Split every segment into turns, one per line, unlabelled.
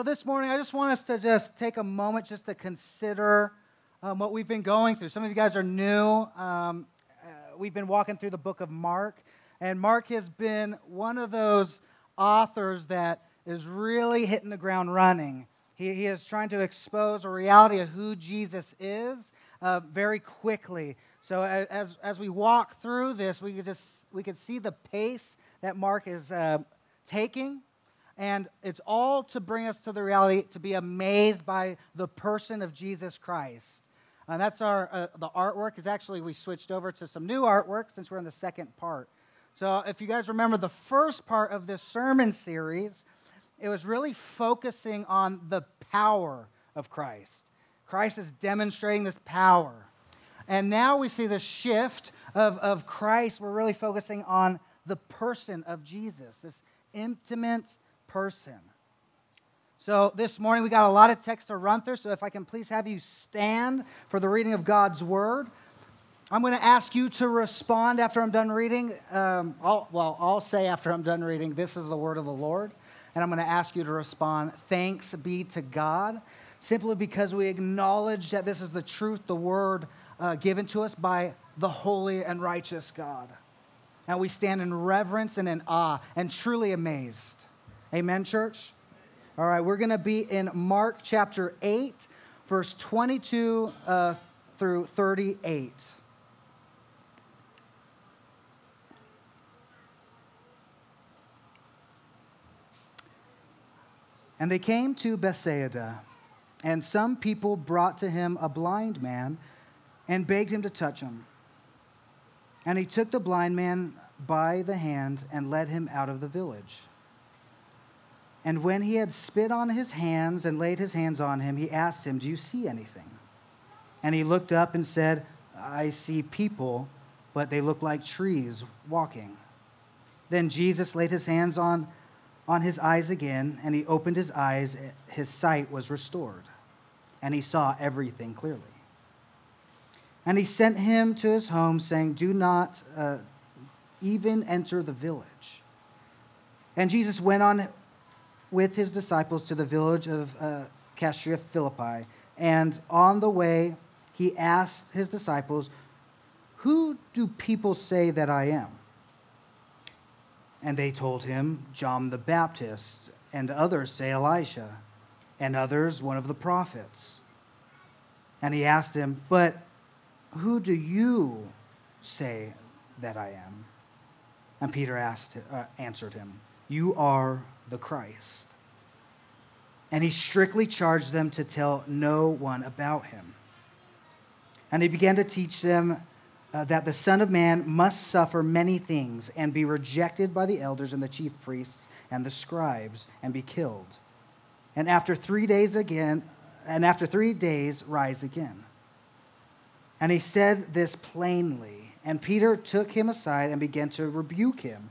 So, this morning, I just want us to just take a moment just to consider um, what we've been going through. Some of you guys are new. Um, uh, we've been walking through the book of Mark, and Mark has been one of those authors that is really hitting the ground running. He, he is trying to expose a reality of who Jesus is uh, very quickly. So as, as we walk through this, we could just we could see the pace that Mark is uh, taking, and it's all to bring us to the reality to be amazed by the person of Jesus Christ. And that's our uh, the artwork is actually we switched over to some new artwork since we're in the second part. So if you guys remember the first part of this sermon series, it was really focusing on the power of Christ. Christ is demonstrating this power. And now we see the shift of, of Christ. We're really focusing on the person of Jesus, this intimate person. So this morning we got a lot of text to run through. So if I can please have you stand for the reading of God's word. I'm going to ask you to respond after I'm done reading. Um, I'll, well, I'll say after I'm done reading, this is the word of the Lord. And I'm going to ask you to respond, thanks be to God, simply because we acknowledge that this is the truth, the word uh, given to us by the holy and righteous God. And we stand in reverence and in awe and truly amazed. Amen, church? All right, we're going to be in Mark chapter 8, verse 22 uh, through 38. And they came to Bethsaida, and some people brought to him a blind man and begged him to touch him. And he took the blind man by the hand and led him out of the village. And when he had spit on his hands and laid his hands on him, he asked him, Do you see anything? And he looked up and said, I see people, but they look like trees walking. Then Jesus laid his hands on on his eyes again, and he opened his eyes. His sight was restored, and he saw everything clearly. And he sent him to his home, saying, Do not uh, even enter the village. And Jesus went on with his disciples to the village of uh, Caesarea Philippi. And on the way, he asked his disciples, Who do people say that I am? And they told him, John the Baptist, and others say Elijah, and others one of the prophets. And he asked him, But who do you say that I am? And Peter asked, uh, answered him, You are the Christ. And he strictly charged them to tell no one about him. And he began to teach them uh, that the Son of Man must suffer many things and be rejected by the elders and the chief priests and the scribes and be killed. And after three days again, and after three days, rise again. And he said this plainly. And Peter took him aside and began to rebuke him.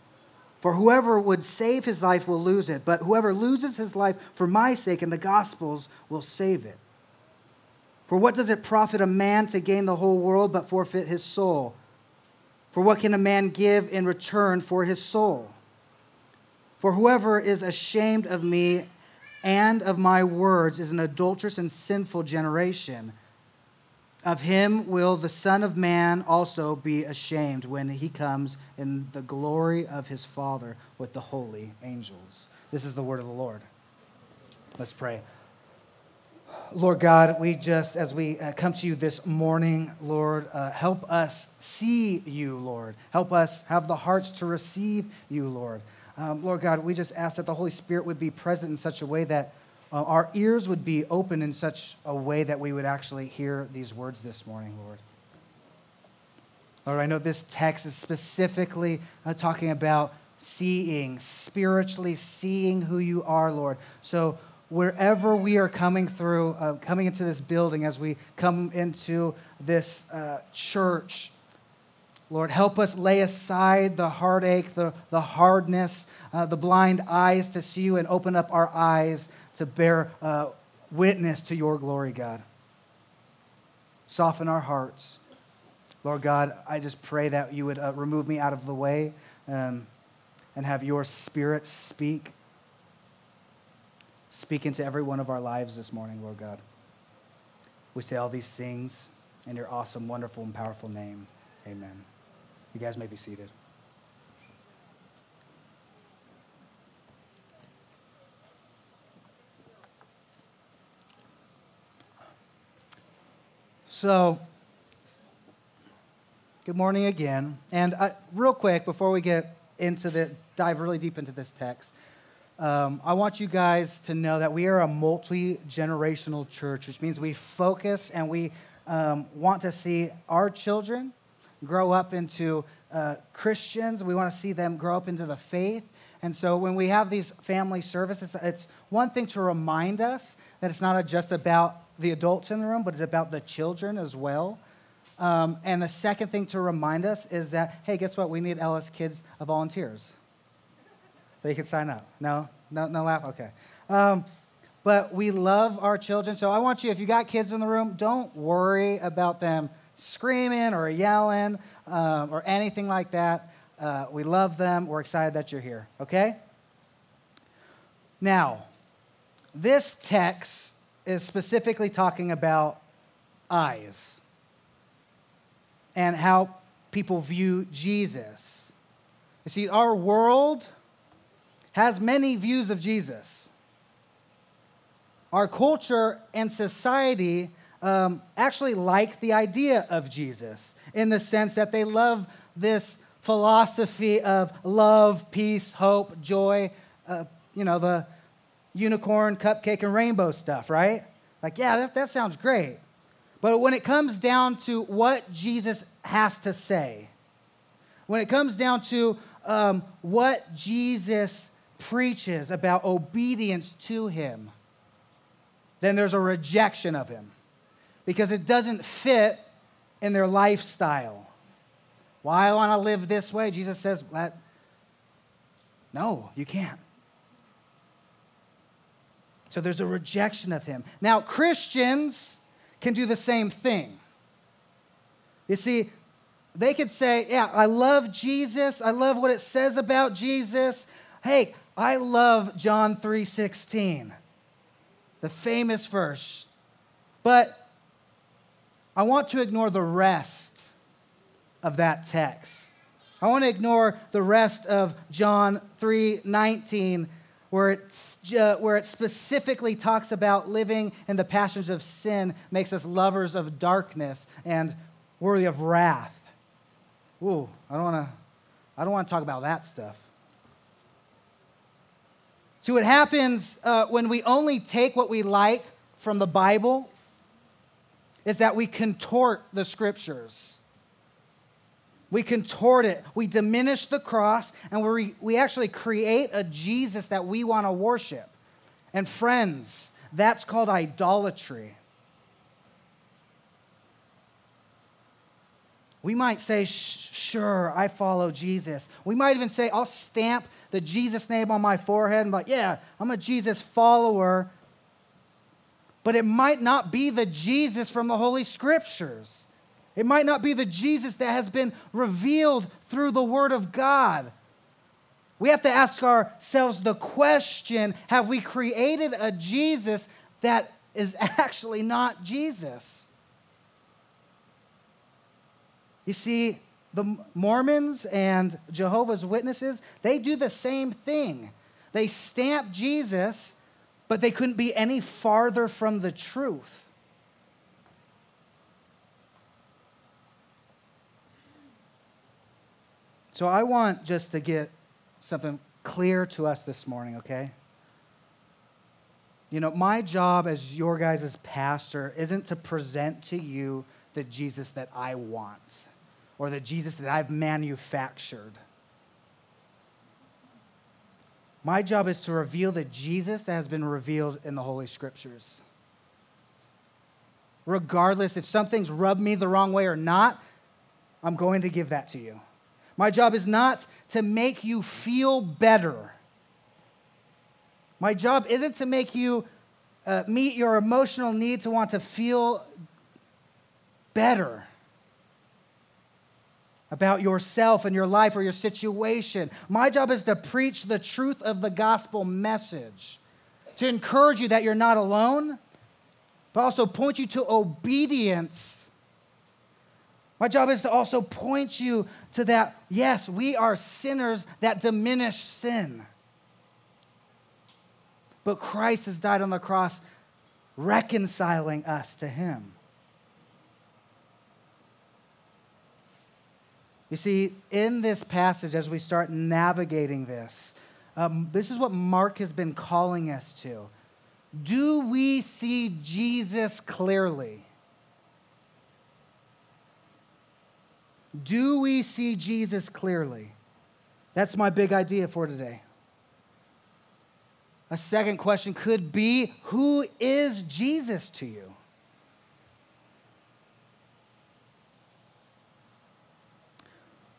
For whoever would save his life will lose it, but whoever loses his life for my sake and the gospel's will save it. For what does it profit a man to gain the whole world but forfeit his soul? For what can a man give in return for his soul? For whoever is ashamed of me and of my words is an adulterous and sinful generation. Of him will the Son of Man also be ashamed when he comes in the glory of his Father with the holy angels. This is the word of the Lord. Let's pray. Lord God, we just, as we uh, come to you this morning, Lord, uh, help us see you, Lord. Help us have the hearts to receive you, Lord. Um, Lord God, we just ask that the Holy Spirit would be present in such a way that uh, our ears would be open in such a way that we would actually hear these words this morning, Lord. Lord, I know this text is specifically uh, talking about seeing, spiritually seeing who you are, Lord. So, wherever we are coming through, uh, coming into this building, as we come into this uh, church, Lord, help us lay aside the heartache, the, the hardness, uh, the blind eyes to see you, and open up our eyes to bear uh, witness to your glory, God. Soften our hearts. Lord God, I just pray that you would uh, remove me out of the way um, and have your spirit speak. Speak into every one of our lives this morning, Lord God. We say all these things in your awesome, wonderful, and powerful name. Amen. You guys may be seated. So, good morning again. And uh, real quick, before we get into the dive really deep into this text, um, I want you guys to know that we are a multi generational church, which means we focus and we um, want to see our children grow up into uh, Christians. We want to see them grow up into the faith. And so when we have these family services, it's one thing to remind us that it's not just about the adults in the room, but it's about the children as well. Um, and the second thing to remind us is that, hey, guess what? We need Ellis Kids volunteers. So you can sign up. No? No, no laugh? Okay. Um, but we love our children. So I want you, if you got kids in the room, don't worry about them screaming or yelling um, or anything like that. Uh, we love them. We're excited that you're here, okay? Now, this text is specifically talking about eyes and how people view Jesus. You see, our world has many views of Jesus. Our culture and society um, actually like the idea of Jesus in the sense that they love this philosophy of love, peace, hope, joy, uh, you know, the unicorn, cupcake, and rainbow stuff, right? Like, yeah, that, that sounds great. But when it comes down to what Jesus has to say, when it comes down to um, what Jesus preaches about obedience to him, then there's a rejection of him because it doesn't fit in their lifestyle. Why I want to live this way? Jesus says, that, no, you can't. So there's a rejection of him. Now, Christians can do the same thing. You see, they could say, Yeah, I love Jesus. I love what it says about Jesus. Hey, I love John 3:16, the famous verse. But I want to ignore the rest of that text. I want to ignore the rest of John three 3:19 where, it's, uh, where it specifically talks about living in the passions of sin makes us lovers of darkness and worthy of wrath. Ooh, I don't want to I don't want to talk about that stuff. See, what happens uh, when we only take what we like from the Bible is that we contort the scriptures. We contort it. We diminish the cross, and we, we actually create a Jesus that we want to worship. And friends, that's called idolatry. We might say, sure, I follow Jesus. We might even say, I'll stamp the Jesus name on my forehead and be like, yeah, I'm a Jesus follower. But it might not be the Jesus from the Holy Scriptures. It might not be the Jesus that has been revealed through the Word of God. We have to ask ourselves the question have we created a Jesus that is actually not Jesus? You see, the Mormons and Jehovah's Witnesses, they do the same thing. They stamp Jesus, but they couldn't be any farther from the truth. So I want just to get something clear to us this morning, okay? You know, my job as your guys' pastor isn't to present to you the Jesus that I want or the Jesus that I've manufactured. My job is to reveal the Jesus that has been revealed in the Holy Scriptures. Regardless if something's rubbed me the wrong way or not, I'm going to give that to you. My job is not to make you feel better. My job isn't to make you uh, meet your emotional need to want to feel better about yourself and your life or your situation. My job is to preach the truth of the gospel message, to encourage you that you're not alone, but also point you to obedience. My job is to also point you to that, yes, we are sinners that diminish sin. But Christ has died on the cross, reconciling us to Him. You see, in this passage, as we start navigating this, um, this is what Mark has been calling us to. Do we see Jesus clearly? Do we see Jesus clearly? That's my big idea for today. A second question could be Who is Jesus to you?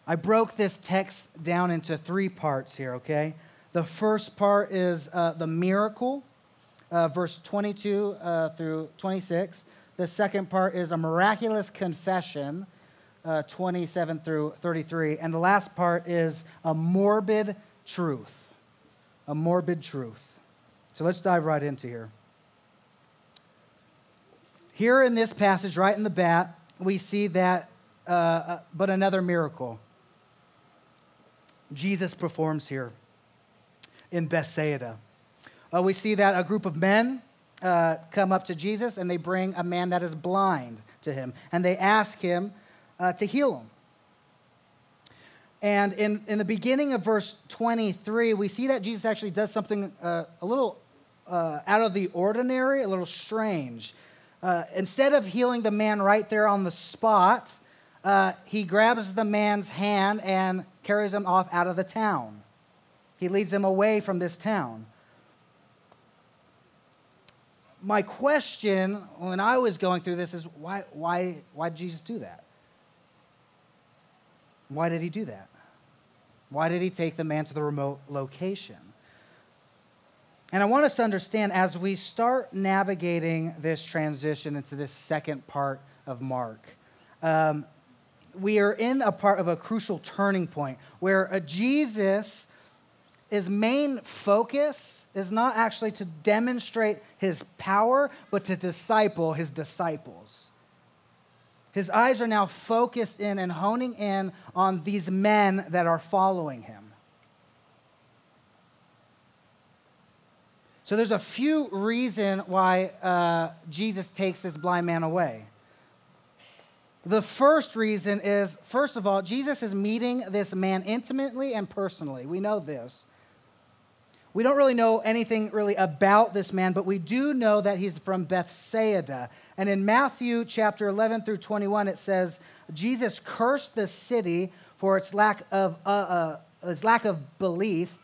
I broke this text down into three parts here, okay? The first part is uh, the miracle, uh, verse 22 uh, through 26. The second part is a miraculous confession, uh, 27 through 33. And the last part is a morbid truth. A morbid truth. So let's dive right into here. Here in this passage, right in the bat, we see that, uh, uh, but another miracle. Jesus performs here in Bethsaida. Uh, we see that a group of men uh, come up to Jesus and they bring a man that is blind to him and they ask him uh, to heal him. And in, in the beginning of verse 23, we see that Jesus actually does something uh, a little uh, out of the ordinary, a little strange. Uh, instead of healing the man right there on the spot, he grabs the man's hand and carries him off out of the town. He leads him away from this town. My question when I was going through this is why, why, why did Jesus do that? Why did he do that? Why did he take the man to the remote location? And I want us to understand as we start navigating this transition into this second part of Mark, um, we are in a part of a crucial turning point where a Jesus, his main focus is not actually to demonstrate his power, but to disciple his disciples. His eyes are now focused in and honing in on these men that are following him. So there's a few reasons why uh, Jesus takes this blind man away. The first reason is first of all, Jesus is meeting this man intimately and personally. We know this. We don't really know anything really about this man, but we do know that he's from Bethsaida. And in Matthew chapter 11 through 21, it says, Jesus cursed the city for its lack of, uh, uh, its lack of belief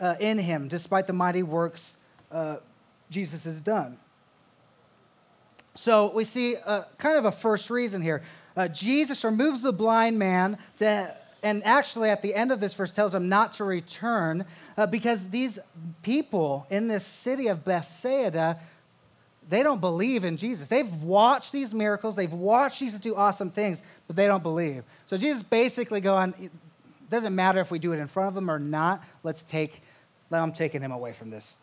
uh, in him, despite the mighty works uh, Jesus has done. So we see a, kind of a first reason here. Uh, Jesus removes the blind man to, and actually at the end of this verse tells him not to return uh, because these people in this city of Bethsaida, they don't believe in Jesus. They've watched these miracles, they've watched Jesus do awesome things, but they don't believe. So Jesus basically going, it doesn't matter if we do it in front of them or not. Let's take, I'm taking him away from this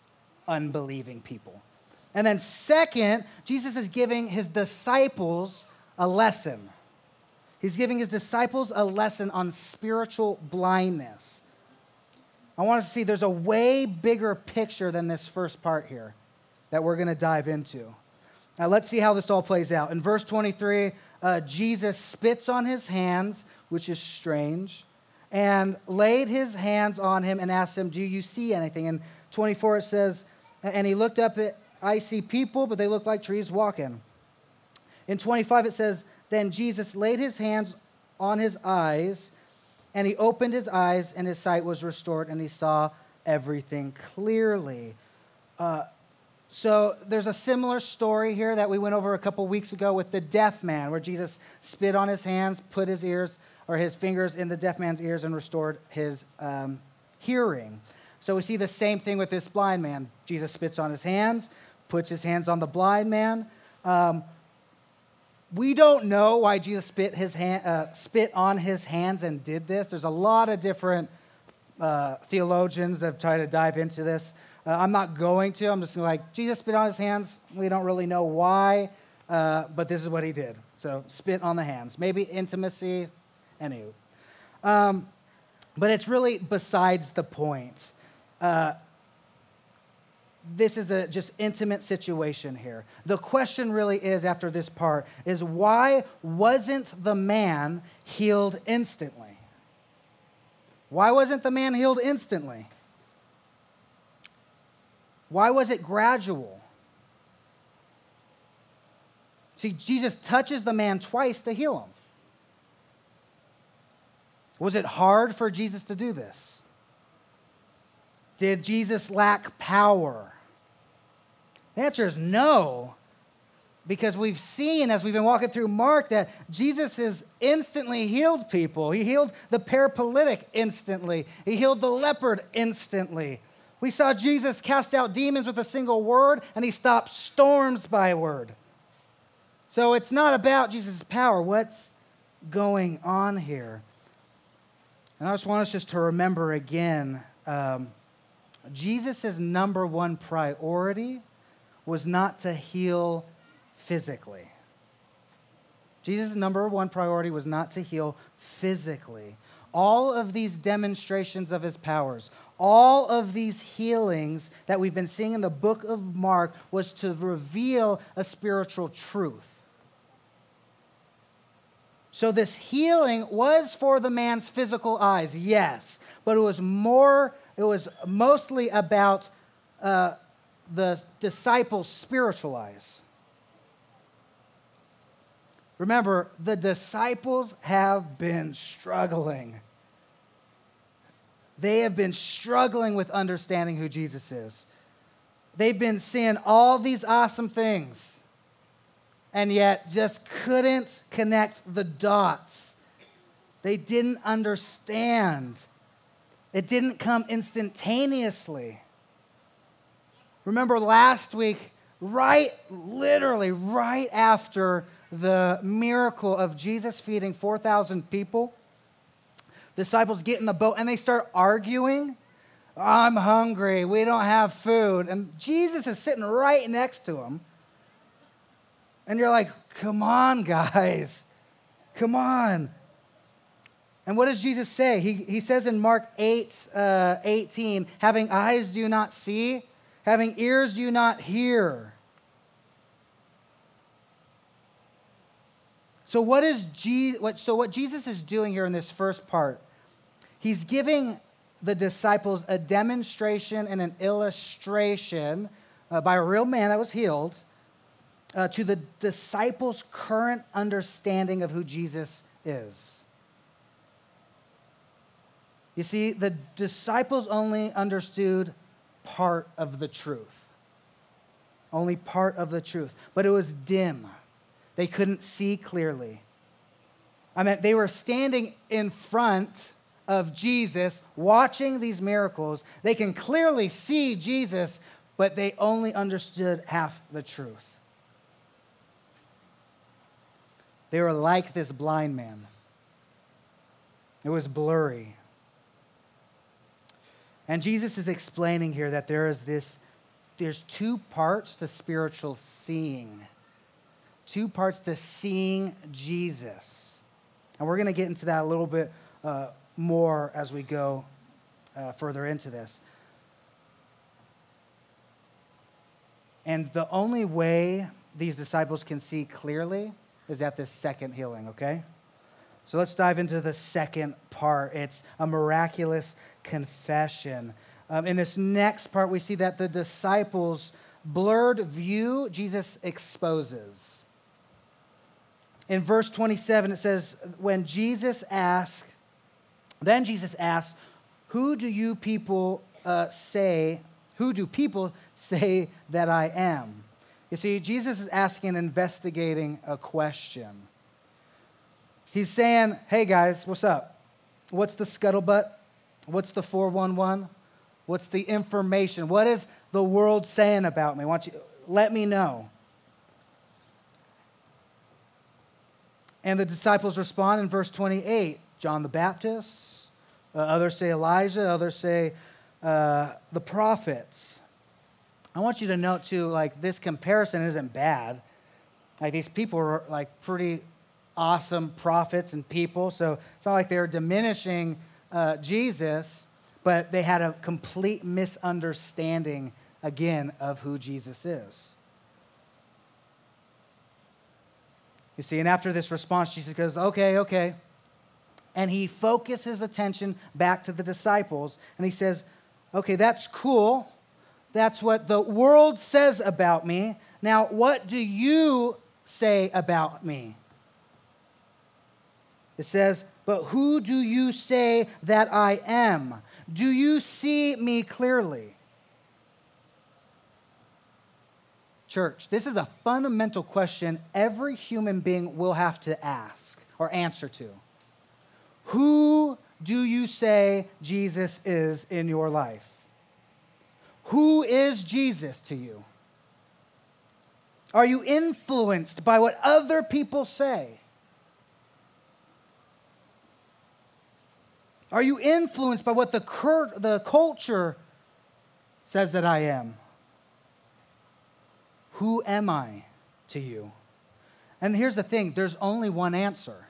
unbelieving people. And then, second, Jesus is giving his disciples a lesson. He's giving his disciples a lesson on spiritual blindness. I want us to see there's a way bigger picture than this first part here that we're going to dive into. Now, let's see how this all plays out. In verse 23, uh, Jesus spits on his hands, which is strange, and laid his hands on him and asked him, Do you see anything? In 24, it says, And he looked up at I see people, but they look like trees walking. In 25, it says, Then Jesus laid his hands on his eyes, and he opened his eyes, and his sight was restored, and he saw everything clearly. Uh, so there's a similar story here that we went over a couple weeks ago with the deaf man, where Jesus spit on his hands, put his ears or his fingers in the deaf man's ears, and restored his um, hearing. So we see the same thing with this blind man. Jesus spits on his hands, puts his hands on the blind man. Um, we don't know why Jesus spit, his hand, uh, spit on his hands and did this. There's a lot of different uh, theologians that have tried to dive into this. Uh, I'm not going to. I'm just like, Jesus spit on his hands. We don't really know why, uh, but this is what he did. So, spit on the hands. Maybe intimacy, anywho. Um, but it's really besides the point. This is a just intimate situation here. The question really is after this part is why wasn't the man healed instantly? Why wasn't the man healed instantly? Why was it gradual? See, Jesus touches the man twice to heal him. Was it hard for Jesus to do this? Did Jesus lack power? The answer is no, because we've seen as we've been walking through Mark that Jesus has instantly healed people. He healed the paralytic instantly, he healed the leopard instantly. We saw Jesus cast out demons with a single word, and he stopped storms by word. So it's not about Jesus' power. What's going on here? And I just want us just to remember again um, Jesus' number one priority was not to heal physically. Jesus' number one priority was not to heal physically. All of these demonstrations of his powers, all of these healings that we've been seeing in the book of Mark was to reveal a spiritual truth. So, this healing was for the man's physical eyes, yes, but it was more it was mostly about uh, the disciples' spiritual eyes. Remember, the disciples have been struggling. They have been struggling with understanding who Jesus is. They've been seeing all these awesome things and yet just couldn't connect the dots. They didn't understand it didn't come instantaneously. Remember last week, right, literally, right after the miracle of Jesus feeding 4,000 people, disciples get in the boat and they start arguing. I'm hungry. We don't have food. And Jesus is sitting right next to them. And you're like, come on, guys. Come on. And what does Jesus say? He, he says in Mark 8 uh, 18, having eyes do you not see, having ears do you not hear. So what is Je- what, so what Jesus is doing here in this first part, he's giving the disciples a demonstration and an illustration uh, by a real man that was healed uh, to the disciples' current understanding of who Jesus is. You see, the disciples only understood part of the truth. Only part of the truth. But it was dim. They couldn't see clearly. I mean, they were standing in front of Jesus, watching these miracles. They can clearly see Jesus, but they only understood half the truth. They were like this blind man. It was blurry. And Jesus is explaining here that there is this, there's two parts to spiritual seeing, two parts to seeing Jesus. And we're going to get into that a little bit uh, more as we go uh, further into this. And the only way these disciples can see clearly is at this second healing, okay? So let's dive into the second part. It's a miraculous confession. Um, in this next part, we see that the disciples' blurred view Jesus exposes. In verse 27, it says, When Jesus asked, then Jesus asked, Who do you people uh, say, who do people say that I am? You see, Jesus is asking, and investigating a question. He's saying, hey guys, what's up? What's the scuttlebutt? What's the 411? What's the information? What is the world saying about me? Don't you let me know? And the disciples respond in verse 28 John the Baptist, uh, others say Elijah, others say uh, the prophets. I want you to note too, like this comparison isn't bad. Like these people are like pretty awesome prophets and people, so it's not like they're diminishing uh, Jesus, but they had a complete misunderstanding again of who Jesus is. You see, and after this response, Jesus goes, okay, okay. And he focuses attention back to the disciples and he says, okay, that's cool. That's what the world says about me. Now, what do you say about me? It says, But who do you say that I am? Do you see me clearly? Church, this is a fundamental question every human being will have to ask or answer to. Who do you say Jesus is in your life? Who is Jesus to you? Are you influenced by what other people say? Are you influenced by what the, cur- the culture says that I am? Who am I to you? And here's the thing there's only one answer.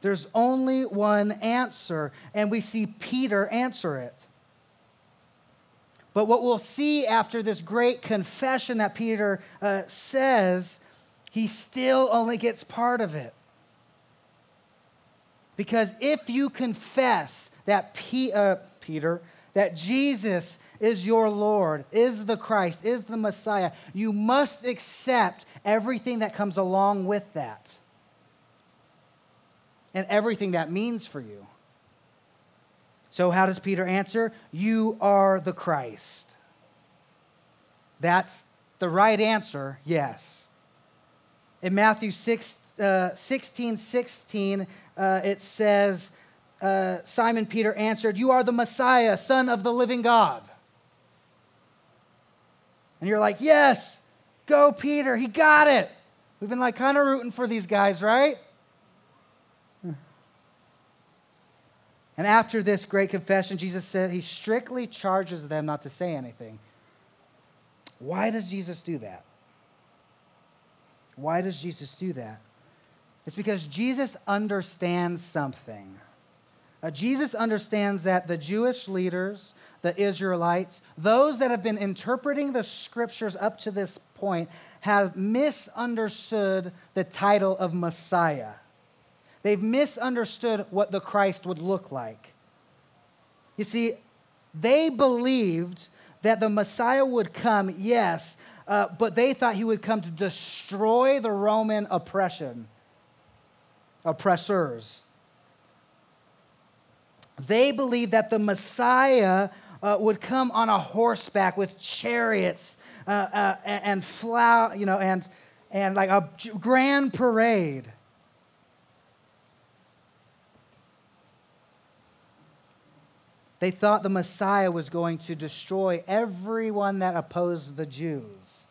There's only one answer, and we see Peter answer it. But what we'll see after this great confession that Peter uh, says, he still only gets part of it. Because if you confess that P, uh, Peter, that Jesus is your Lord, is the Christ, is the Messiah, you must accept everything that comes along with that and everything that means for you. So, how does Peter answer? You are the Christ. That's the right answer, yes. In Matthew 6, uh, 16 16, uh, it says, uh, Simon Peter answered, You are the Messiah, Son of the living God. And you're like, Yes, go, Peter, he got it. We've been like kind of rooting for these guys, right? And after this great confession, Jesus said he strictly charges them not to say anything. Why does Jesus do that? Why does Jesus do that? It's because Jesus understands something. Uh, Jesus understands that the Jewish leaders, the Israelites, those that have been interpreting the scriptures up to this point, have misunderstood the title of Messiah. They've misunderstood what the Christ would look like. You see, they believed that the Messiah would come, yes, uh, but they thought he would come to destroy the Roman oppression, oppressors. They believed that the Messiah uh, would come on a horseback with chariots uh, uh and, and flower, you know, and, and like a grand parade. They thought the Messiah was going to destroy everyone that opposed the Jews.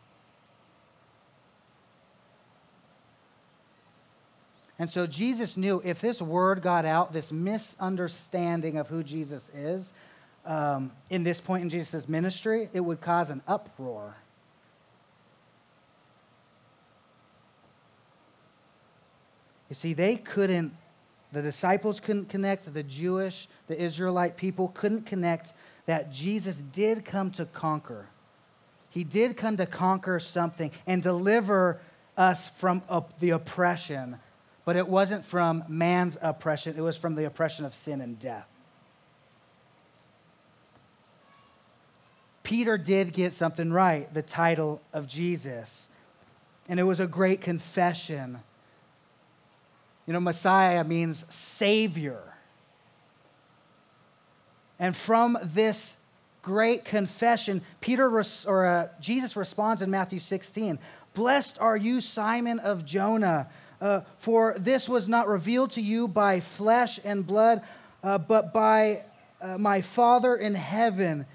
And so Jesus knew if this word got out, this misunderstanding of who Jesus is, um, in this point in Jesus' ministry, it would cause an uproar. You see, they couldn't the disciples couldn't connect, the Jewish, the Israelite people couldn't connect that Jesus did come to conquer. He did come to conquer something and deliver us from the oppression, but it wasn't from man's oppression, it was from the oppression of sin and death. Peter did get something right, the title of Jesus. And it was a great confession you know, Messiah means Savior. And from this great confession, Peter res- or uh, Jesus responds in Matthew 16, "Blessed are you, Simon of Jonah, uh, for this was not revealed to you by flesh and blood, uh, but by uh, my Father in heaven."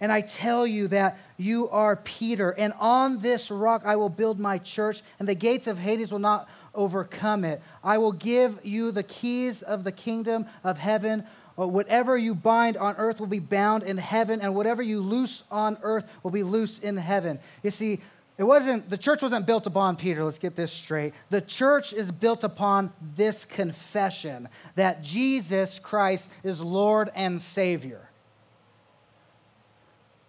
And I tell you that you are Peter, and on this rock I will build my church, and the gates of Hades will not overcome it. I will give you the keys of the kingdom of heaven. Uh, whatever you bind on earth will be bound in heaven, and whatever you loose on earth will be loose in heaven. You see, it wasn't the church wasn't built upon Peter, let's get this straight. The church is built upon this confession that Jesus Christ is Lord and Savior.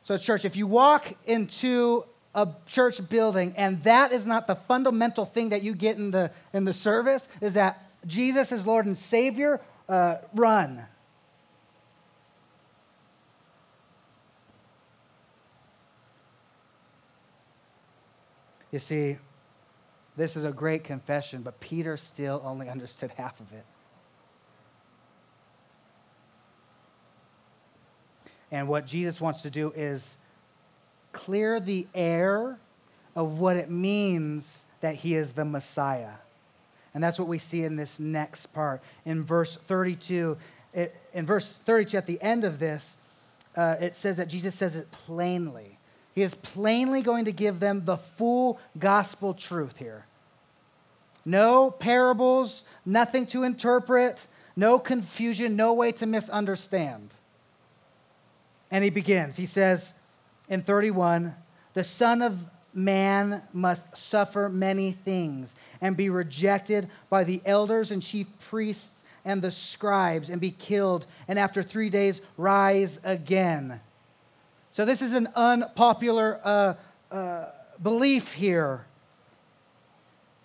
So, church, if you walk into a church building and that is not the fundamental thing that you get in the, in the service, is that Jesus is Lord and Savior, uh, run. You see, this is a great confession, but Peter still only understood half of it. And what Jesus wants to do is clear the air of what it means that he is the Messiah. And that's what we see in this next part. In verse 32, it, in verse 32, at the end of this, uh, it says that Jesus says it plainly. He is plainly going to give them the full gospel truth here. No parables, nothing to interpret, no confusion, no way to misunderstand. And he begins. He says in 31 The Son of Man must suffer many things and be rejected by the elders and chief priests and the scribes and be killed, and after three days rise again. So, this is an unpopular uh, uh, belief here.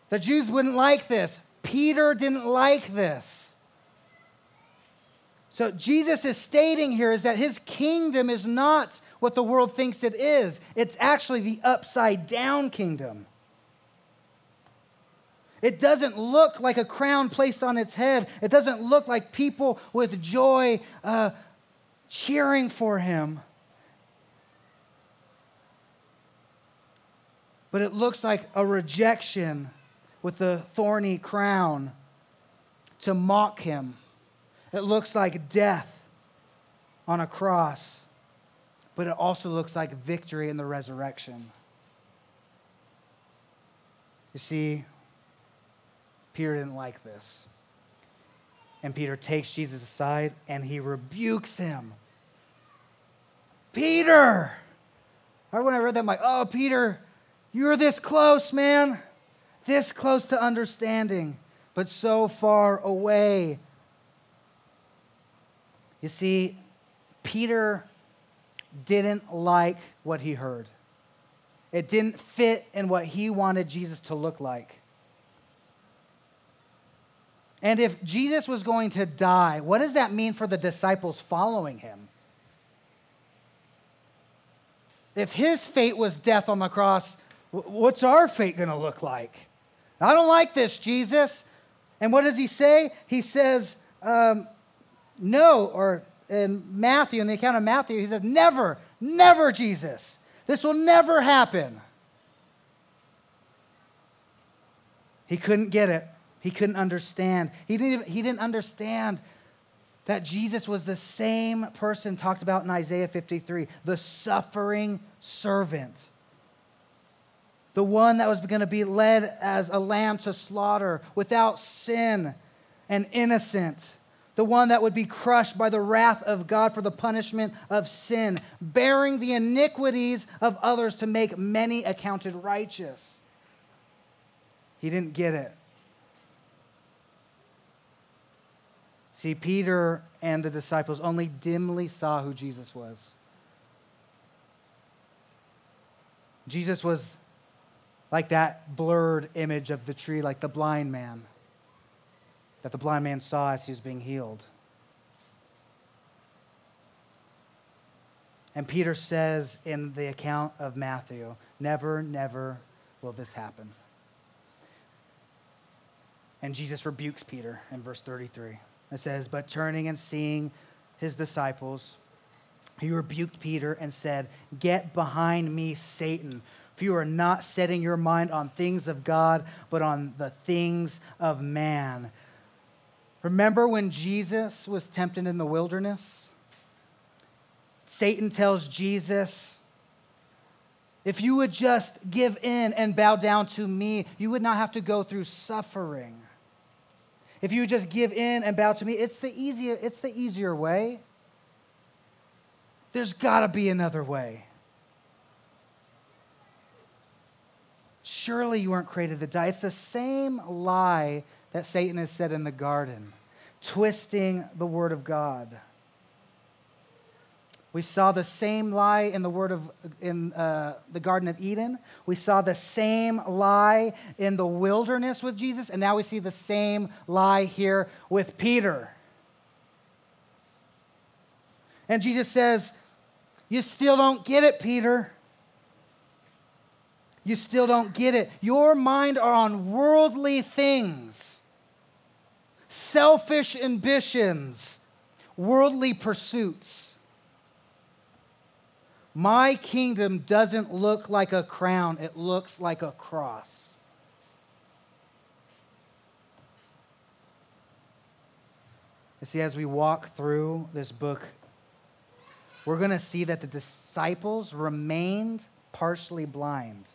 The Jews wouldn't like this. Peter didn't like this. So Jesus is stating here is that his kingdom is not what the world thinks it is. It's actually the upside down kingdom. It doesn't look like a crown placed on its head. It doesn't look like people with joy uh, cheering for him. But it looks like a rejection with the thorny crown to mock him it looks like death on a cross, but it also looks like victory in the resurrection. You see, Peter didn't like this. And Peter takes Jesus aside and he rebukes him. Peter! Right when I read that, I'm like, oh, Peter, you're this close, man. This close to understanding, but so far away you see, Peter didn't like what he heard, it didn't fit in what he wanted Jesus to look like. And if Jesus was going to die, what does that mean for the disciples following him? If his fate was death on the cross, what's our fate going to look like? I don't like this, Jesus. And what does he say? He says, um, no, or in Matthew, in the account of Matthew, he says, Never, never, Jesus. This will never happen. He couldn't get it. He couldn't understand. He didn't, he didn't understand that Jesus was the same person talked about in Isaiah 53 the suffering servant. The one that was going to be led as a lamb to slaughter without sin and innocent the one that would be crushed by the wrath of God for the punishment of sin, bearing the iniquities of others to make many accounted righteous. He didn't get it. See, Peter and the disciples only dimly saw who Jesus was. Jesus was like that blurred image of the tree, like the blind man that the blind man saw as he was being healed. And Peter says in the account of Matthew, Never, never will this happen. And Jesus rebukes Peter in verse 33. It says, But turning and seeing his disciples, he rebuked Peter and said, Get behind me, Satan. For you are not setting your mind on things of God, but on the things of man. Remember when Jesus was tempted in the wilderness? Satan tells Jesus, If you would just give in and bow down to me, you would not have to go through suffering. If you would just give in and bow to me, it's the easier, it's the easier way. There's got to be another way. Surely you weren't created to die. It's the same lie that Satan has said in the garden, twisting the word of God. We saw the same lie in the word of in uh, the Garden of Eden. We saw the same lie in the wilderness with Jesus, and now we see the same lie here with Peter. And Jesus says, you still don't get it, Peter. You still don't get it. Your mind are on worldly things, selfish ambitions, worldly pursuits. My kingdom doesn't look like a crown, it looks like a cross. You see, as we walk through this book we're going to see that the disciples remained partially blind.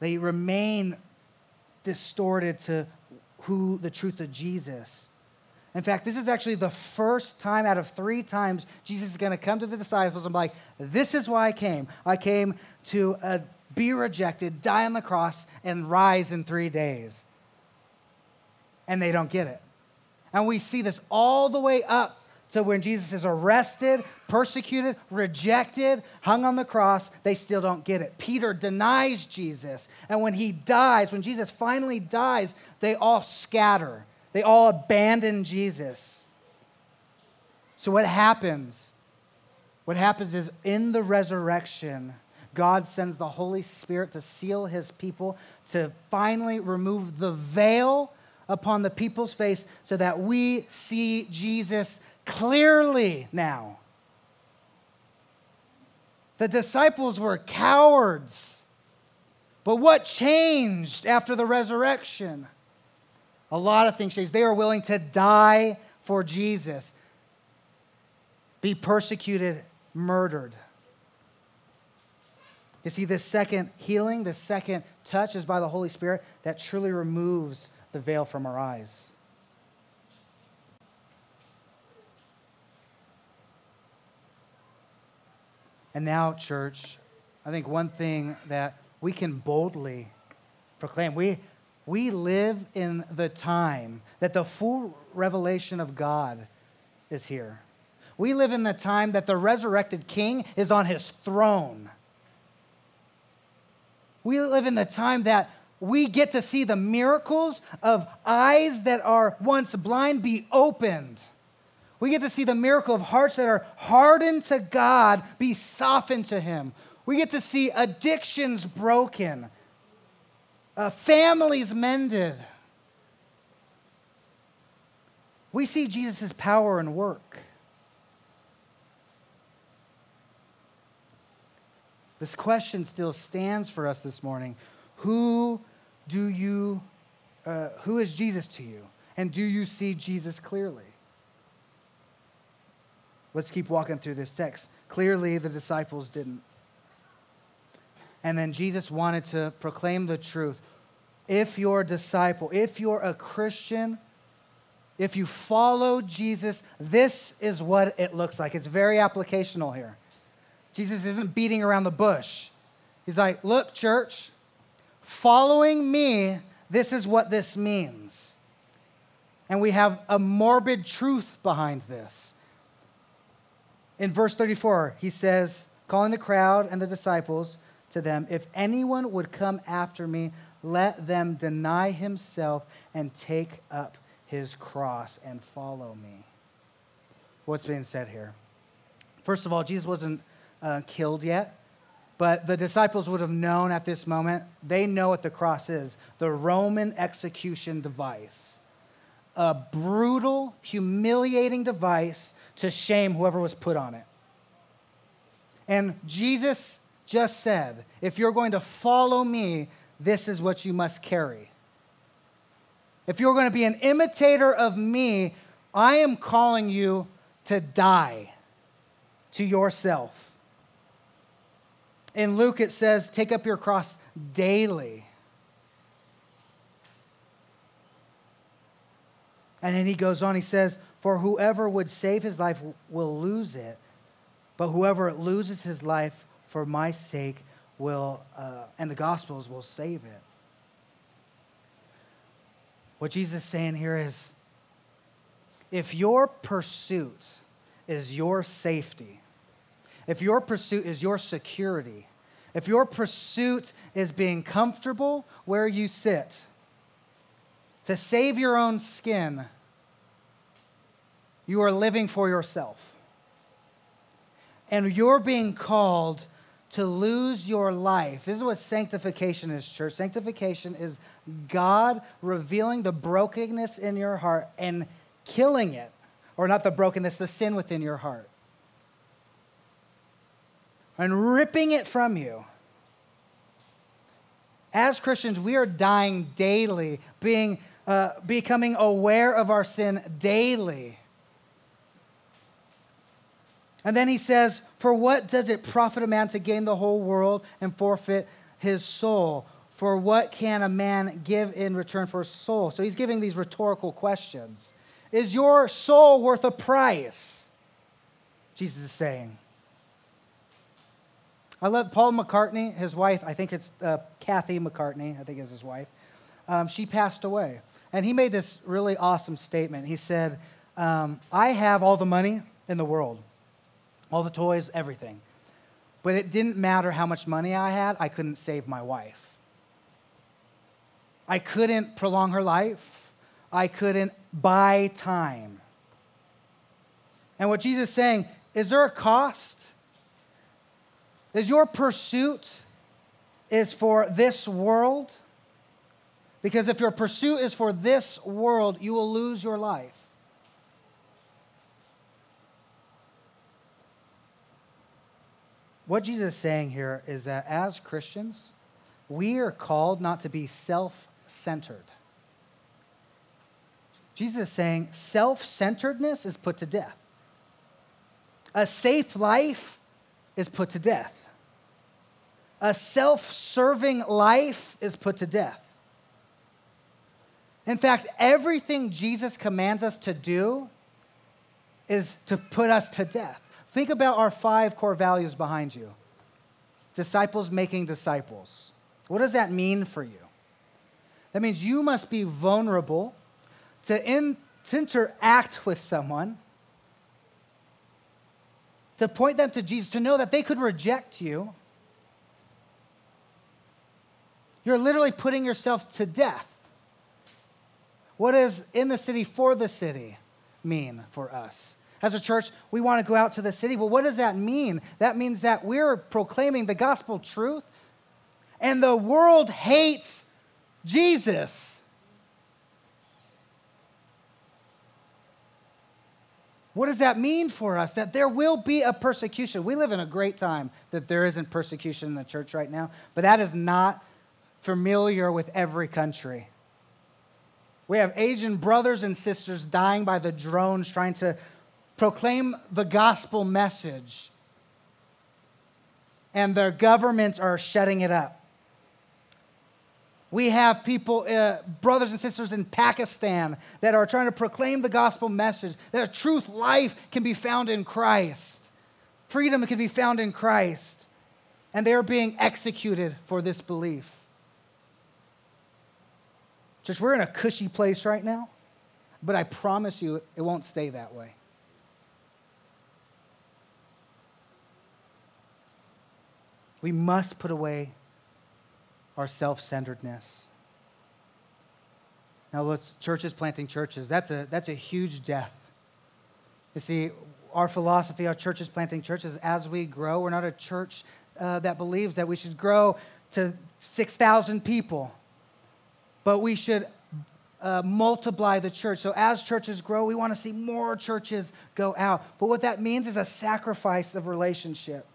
They remain distorted to who the truth of Jesus. In fact, this is actually the first time out of three times Jesus is going to come to the disciples and be like, This is why I came. I came to uh, be rejected, die on the cross, and rise in three days. And they don't get it. And we see this all the way up so when Jesus is arrested, persecuted, rejected, hung on the cross, they still don't get it. Peter denies Jesus. And when he dies, when Jesus finally dies, they all scatter. They all abandon Jesus. So what happens? What happens is in the resurrection, God sends the Holy Spirit to seal his people, to finally remove the veil upon the people's face so that we see Jesus clearly now. The disciples were cowards. But what changed after the resurrection? A lot of things changed. They were willing to die for Jesus, be persecuted, murdered. You see, this second healing, the second touch is by the Holy Spirit that truly removes the veil from our eyes. And now, church, I think one thing that we can boldly proclaim we, we live in the time that the full revelation of God is here. We live in the time that the resurrected king is on his throne. We live in the time that we get to see the miracles of eyes that are once blind be opened we get to see the miracle of hearts that are hardened to God be softened to Him. We get to see addictions broken, uh, families mended. We see Jesus' power and work. This question still stands for us this morning. Who do you, uh, who is Jesus to you? And do you see Jesus clearly? Let's keep walking through this text. Clearly, the disciples didn't. And then Jesus wanted to proclaim the truth. If you're a disciple, if you're a Christian, if you follow Jesus, this is what it looks like. It's very applicational here. Jesus isn't beating around the bush. He's like, look, church, following me, this is what this means. And we have a morbid truth behind this in verse 34, he says, calling the crowd and the disciples to them, If anyone would come after me, let them deny himself and take up his cross and follow me. What's being said here? First of all, Jesus wasn't uh, killed yet, but the disciples would have known at this moment, they know what the cross is the Roman execution device a brutal, humiliating device to shame whoever was put on it. And Jesus just said, if you're going to follow me, this is what you must carry. If you're going to be an imitator of me, I am calling you to die to yourself. In Luke, it says, take up your cross daily. And then he goes on, he says, For whoever would save his life will lose it, but whoever loses his life for my sake will, uh, and the Gospels will save it. What Jesus is saying here is if your pursuit is your safety, if your pursuit is your security, if your pursuit is being comfortable where you sit, to save your own skin, you are living for yourself. And you're being called to lose your life. This is what sanctification is, church. Sanctification is God revealing the brokenness in your heart and killing it, or not the brokenness, the sin within your heart, and ripping it from you. As Christians, we are dying daily, being, uh, becoming aware of our sin daily. And then he says, For what does it profit a man to gain the whole world and forfeit his soul? For what can a man give in return for his soul? So he's giving these rhetorical questions. Is your soul worth a price? Jesus is saying. I love Paul McCartney, his wife, I think it's uh, Kathy McCartney, I think is his wife. Um, she passed away. And he made this really awesome statement. He said, um, I have all the money in the world all the toys, everything. But it didn't matter how much money I had, I couldn't save my wife. I couldn't prolong her life. I couldn't buy time. And what Jesus is saying, is there a cost? Is your pursuit is for this world? Because if your pursuit is for this world, you will lose your life. what Jesus is saying here is that as Christians, we are called not to be self centered. Jesus is saying self centeredness is put to death. A safe life is put to death. A self serving life is put to death. In fact, everything Jesus commands us to do is to put us to death. Think about our five core values behind you disciples making disciples. What does that mean for you? That means you must be vulnerable to, in, to interact with someone, to point them to Jesus, to know that they could reject you. You're literally putting yourself to death. What does in the city for the city mean for us? As a church, we want to go out to the city. Well, what does that mean? That means that we're proclaiming the gospel truth, and the world hates Jesus. What does that mean for us? That there will be a persecution. We live in a great time that there isn't persecution in the church right now, but that is not familiar with every country. We have Asian brothers and sisters dying by the drones trying to proclaim the gospel message, and their governments are shutting it up. We have people, uh, brothers and sisters in Pakistan, that are trying to proclaim the gospel message that truth, life can be found in Christ, freedom can be found in Christ, and they are being executed for this belief. Just we're in a cushy place right now, but I promise you it won't stay that way. We must put away our self centeredness. Now, let's churches planting churches. That's a, that's a huge death. You see, our philosophy, our churches planting churches, as we grow, we're not a church uh, that believes that we should grow to 6,000 people, but we should uh, multiply the church. So as churches grow, we want to see more churches go out. But what that means is a sacrifice of relationship.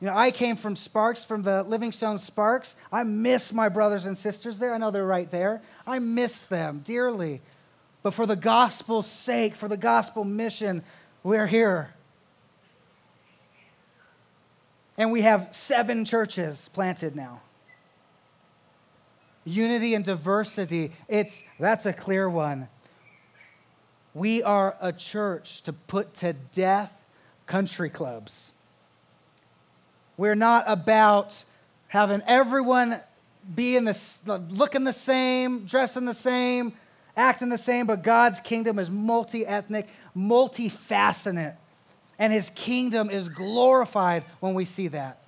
You know, I came from Sparks, from the Livingstone Sparks. I miss my brothers and sisters there. I know they're right there. I miss them dearly. But for the gospel's sake, for the gospel mission, we're here. And we have seven churches planted now. Unity and diversity, it's that's a clear one. We are a church to put to death country clubs. We're not about having everyone be in the looking the same, dressing the same, acting the same, but God's kingdom is multi-ethnic, multifaceted. And his kingdom is glorified when we see that.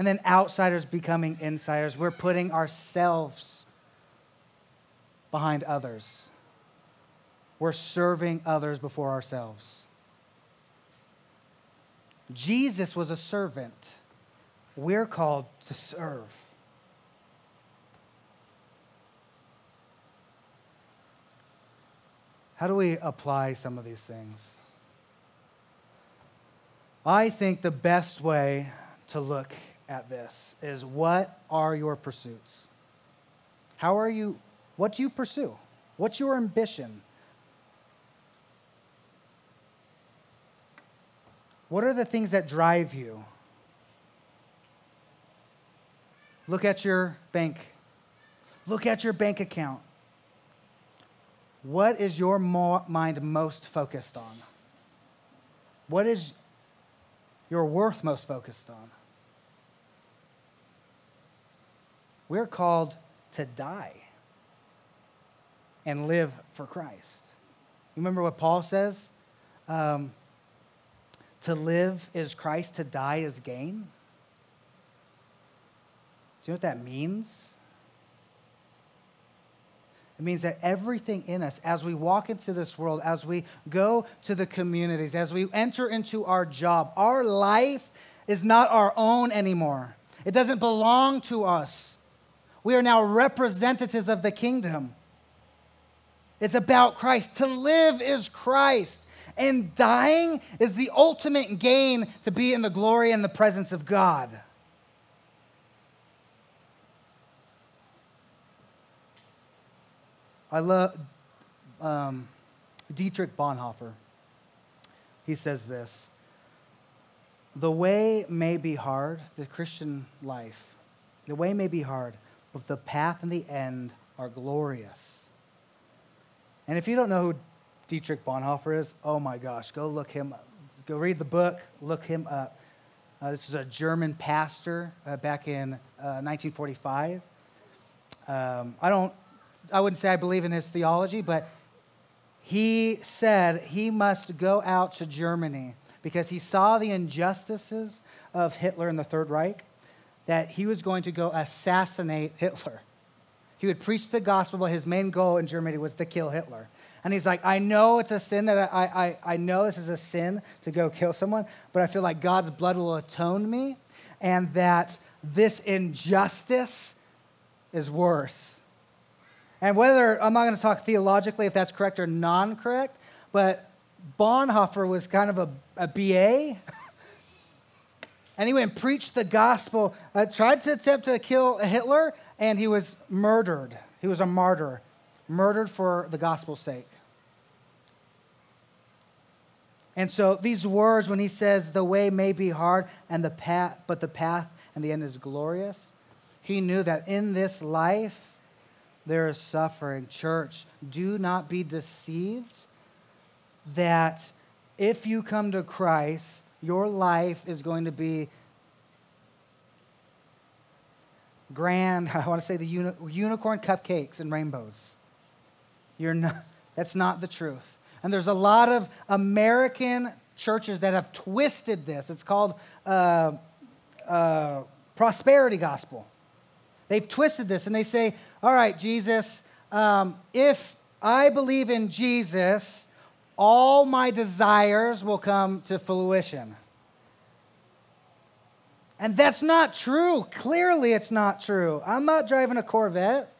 And then outsiders becoming insiders. We're putting ourselves behind others. We're serving others before ourselves. Jesus was a servant. We're called to serve. How do we apply some of these things? I think the best way to look at this is what are your pursuits? How are you, what do you pursue? What's your ambition? What are the things that drive you? Look at your bank. Look at your bank account. What is your mind most focused on? What is your worth most focused on? We're called to die and live for Christ. You remember what Paul says? Um, to live is Christ, to die is gain. Do you know what that means? It means that everything in us, as we walk into this world, as we go to the communities, as we enter into our job, our life is not our own anymore. It doesn't belong to us. We are now representatives of the kingdom. It's about Christ. To live is Christ. And dying is the ultimate gain to be in the glory and the presence of God. I love um, Dietrich Bonhoeffer. He says this The way may be hard, the Christian life, the way may be hard, but the path and the end are glorious. And if you don't know who Dietrich Bonhoeffer is, oh my gosh, go look him up. Go read the book, look him up. Uh, this is a German pastor uh, back in uh, 1945. Um, I don't, I wouldn't say I believe in his theology, but he said he must go out to Germany because he saw the injustices of Hitler and the Third Reich, that he was going to go assassinate Hitler. He would preach the gospel, but his main goal in Germany was to kill Hitler. And he's like, I know it's a sin that I, I, I know this is a sin to go kill someone, but I feel like God's blood will atone me and that this injustice is worse. And whether, I'm not going to talk theologically if that's correct or non correct, but Bonhoeffer was kind of a, a BA. and he went and preached the gospel, uh, tried to attempt to kill Hitler, and he was murdered. He was a martyr murdered for the gospel's sake. And so these words, when he says the way may be hard and the path, but the path and the end is glorious, he knew that in this life there is suffering. Church, do not be deceived that if you come to Christ, your life is going to be grand. I want to say the uni- unicorn cupcakes and rainbows. You're not, that's not the truth. And there's a lot of American churches that have twisted this. It's called uh, uh, prosperity gospel. They've twisted this and they say, all right, Jesus, um, if I believe in Jesus, all my desires will come to fruition. And that's not true. Clearly, it's not true. I'm not driving a Corvette.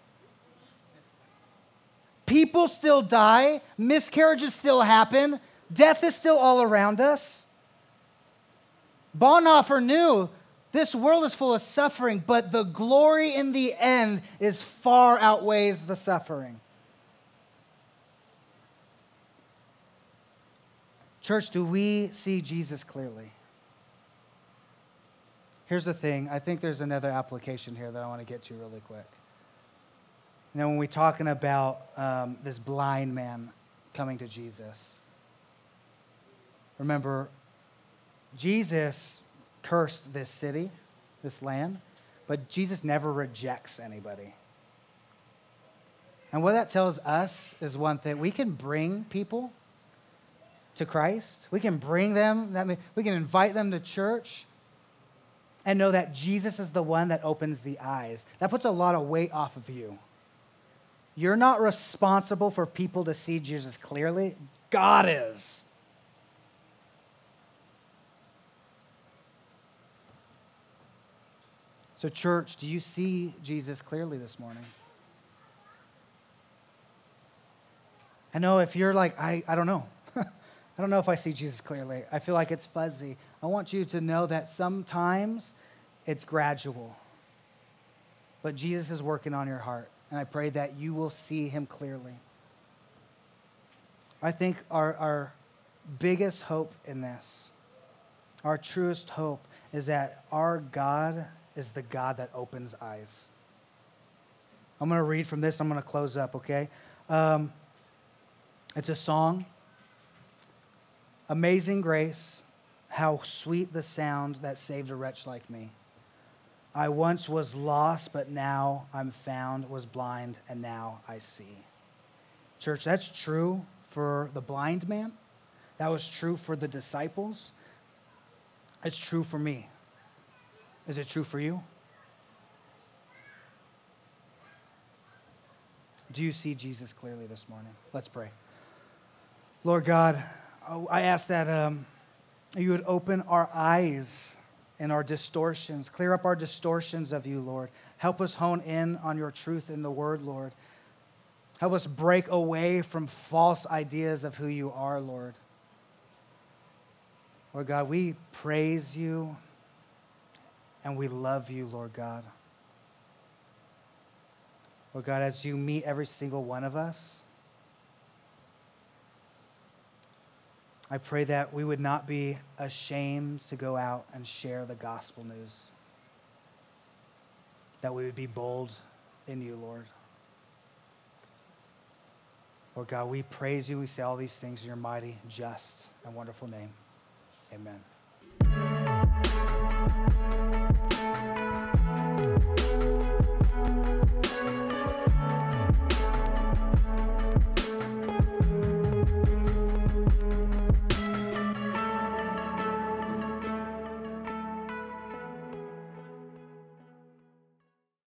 People still die, miscarriages still happen, death is still all around us. Bonhoeffer knew this world is full of suffering, but the glory in the end is far outweighs the suffering. Church, do we see Jesus clearly? Here's the thing I think there's another application here that I want to get to really quick. Now, when we're talking about um, this blind man coming to Jesus, remember, Jesus cursed this city, this land, but Jesus never rejects anybody. And what that tells us is one thing we can bring people to Christ, we can bring them, that we can invite them to church and know that Jesus is the one that opens the eyes. That puts a lot of weight off of you. You're not responsible for people to see Jesus clearly, God is. So, church, do you see Jesus clearly this morning? I know if you're like, I, I don't know. I don't know if I see Jesus clearly. I feel like it's fuzzy. I want you to know that sometimes it's gradual. But Jesus is working on your heart, and I pray that you will see him clearly. I think our, our biggest hope in this, our truest hope, is that our God is the God that opens eyes. I'm going to read from this. I'm going to close up, okay? Um, it's a song. Amazing grace, how sweet the sound that saved a wretch like me. I once was lost, but now I'm found, was blind, and now I see. Church, that's true for the blind man. That was true for the disciples. It's true for me. Is it true for you? Do you see Jesus clearly this morning? Let's pray. Lord God, I ask that um, you would open our eyes and our distortions, clear up our distortions of you, Lord. Help us hone in on your truth in the word, Lord. Help us break away from false ideas of who you are, Lord. Lord God, we praise you. And we love you, Lord God. Lord God, as you meet every single one of us, I pray that we would not be ashamed to go out and share the gospel news, that we would be bold in you, Lord. Lord God, we praise you. We say all these things in your mighty, just, and wonderful name. Amen.